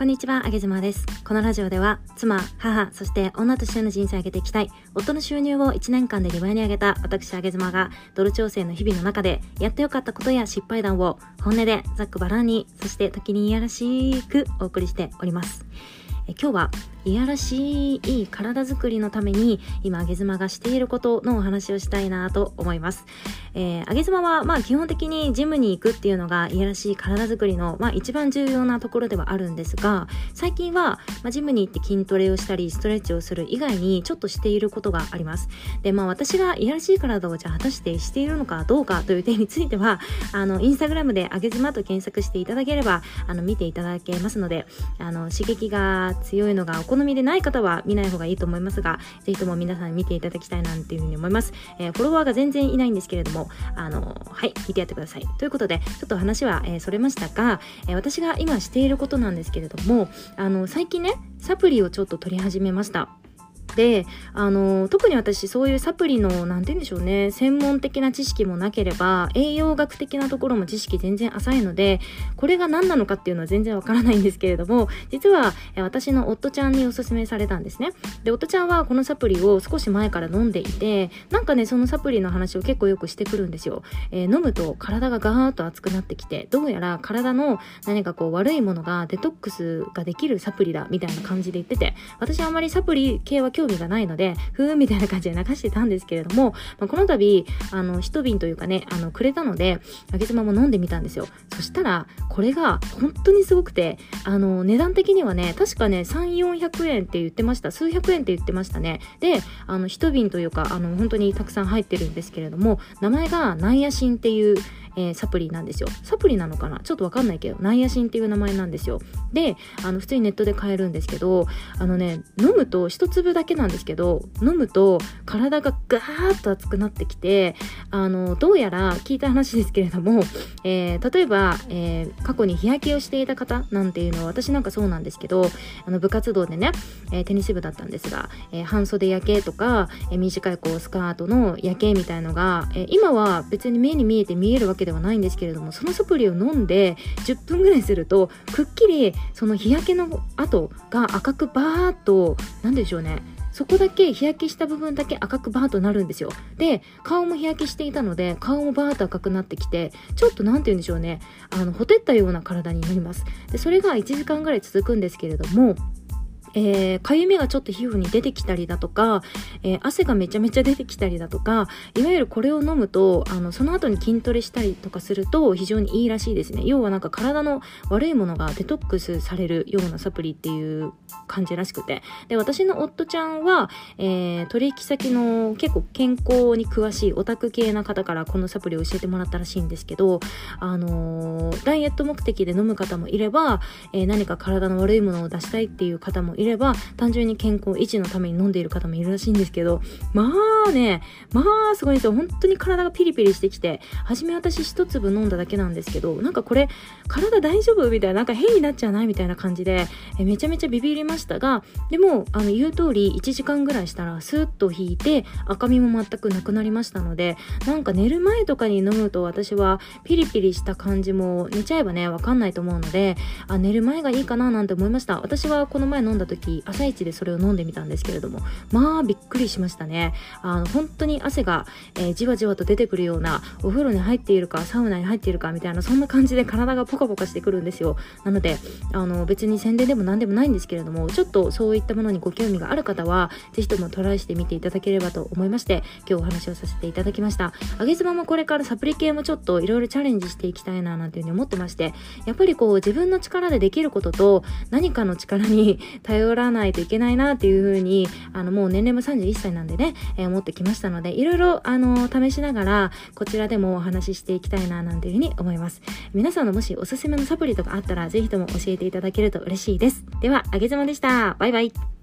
こんにちは、あげずまです。このラジオでは、妻、母、そして女としての人生を上げていきたい、夫の収入を1年間で2倍に上げた私、あげずまが、ドル調整の日々の中で、やってよかったことや失敗談を、本音でざっくばらんに、そして時にいやらしくお送りしております。え今日はいやらしい体づくりのために今、あげ妻がしていることのお話をしたいなと思います。えー、あげ妻はまあ基本的にジムに行くっていうのがいやらしい体づくりのまあ一番重要なところではあるんですが、最近はまあジムに行って筋トレをしたりストレッチをする以外にちょっとしていることがあります。で、まあ私がいやらしい体をじゃあ果たしてしているのかどうかという点については、あの、インスタグラムであげ妻と検索していただければ、あの、見ていただけますので、あの、刺激が強いのがお好みでない方は見ない方がいいと思いますが、ぜひとも皆さん見ていただきたいなっていうふうに思います。えー、フォロワーが全然いないんですけれども、あの、はい、見てやってください。ということで、ちょっと話は、えー、それましたが、えー、私が今していることなんですけれども、あの、最近ね、サプリをちょっと取り始めました。であの特に私そういうサプリの何て言うんでしょうね専門的な知識もなければ栄養学的なところも知識全然浅いのでこれが何なのかっていうのは全然わからないんですけれども実は私の夫ちゃんにおすすめされたんですね。で夫ちゃんはこのサプリを少し前から飲んでいてなんかねそのサプリの話を結構よくしてくるんですよ、えー、飲むと体がガーッと熱くなってきてどうやら体の何かこう悪いものがデトックスができるサプリだみたいな感じで言ってて私はあまりサプリ系は興味がないので、ふーんみたいな感じで流してたんですけれども、まあ、この度、あの、一瓶というかね、あの、くれたので、あげ妻も飲んでみたんですよ。そしたら、これが本当にすごくて、あの、値段的にはね、確かね、3、400円って言ってました。数百円って言ってましたね。で、あの、一瓶というか、あの、本当にたくさん入ってるんですけれども、名前がナイアシンっていう、えー、サプリなんですよ。サプリなのかな？ちょっとわかんないけど、ナイアシンっていう名前なんですよ。で、あの、普通にネットで買えるんですけど、あのね、飲むと、一粒だけなんですけど、飲むと体がガーッと熱くなってきて、あの、どうやら聞いた話ですけれども、えー、例えば、えー、過去に日焼けをしていた方なんていうのは、私なんかそうなんですけど、あの、部活動でね、えー、テニス部だったんですが、え半袖焼けとか、え短いこう、スカートの焼けみたいのが、え今は別に目に見えて見えるわけけではないんですけれどもそのサプリを飲んで10分ぐらいするとくっきりその日焼けの跡が赤くバーっと何でしょうねそこだけ日焼けした部分だけ赤くバーッとなるんですよ。で、顔も日焼けしていたので、顔もバーッと赤くなってきて、ちょっと何て言うんでしょうね、あの、ほてったような体になります。で、それが1時間ぐらい続くんですけれども、えー、かゆみがちょっと皮膚に出てきたりだとか、えー、汗がめちゃめちゃ出てきたりだとか、いわゆるこれを飲むと、あの、その後に筋トレしたりとかすると非常にいいらしいですね。要はなんか体の悪いものがデトックスされるようなサプリっていう感じらしくて。で、私の夫ちゃんは、えー、取引先の結構健康に詳しいオタク系な方からこのサプリを教えてもらったらしいんですけど、あの、ダイエット目的で飲む方もいれば、え何か体の悪いものを出したいっていう方もいいれば、単純に健康維持のために飲んでいる方もいるらしいんですけど、まあね、まあすごいんですよ。本当に体がピリピリしてきて、初め私一粒飲んだだけなんですけど、なんかこれ、体大丈夫みたいな、なんか変になっちゃわないみたいな感じで、えめちゃめちゃビビりましたが、でも、あの、言う通り、1時間ぐらいしたら、スーッと引いて、赤みも全くなくなりましたので、なんか寝る前とかに飲むと私は、ピリピリした感じも、寝ちゃえばね、わかんないと思うので、あ、寝る前がいいかななんて思いました。私はこの前飲んだ時、朝一でそれを飲んでみたんですけれども、まあびっくりしましたね。あの、本当に汗が、えー、じわじわと出てくるような、お風呂に入っているか、サウナに入っているかみたいな、そんな感じで体がポカポカしてくるんですよ。なので、あの、別に宣伝でも何でもないんですけれども、ちょっとそういったものにご興味がある方は、ぜひともトライしてみていただければと思いまして、今日お話をさせていただきました。あげ妻もこれからサプリ系もちょっといろいろチャレンジしていきたいななんていうふうに思ってまして、やっぱりこう自分の力でできることと何かの力に頼 頼らないといけないなっていう風に、あの、もう年齢も31歳なんでね、えー、思ってきましたので、いろいろ、あの、試しながら、こちらでもお話ししていきたいな、なんていう風に思います。皆さんのもしおすすめのサプリとかあったら、ぜひとも教えていただけると嬉しいです。では、あげずまでした。バイバイ。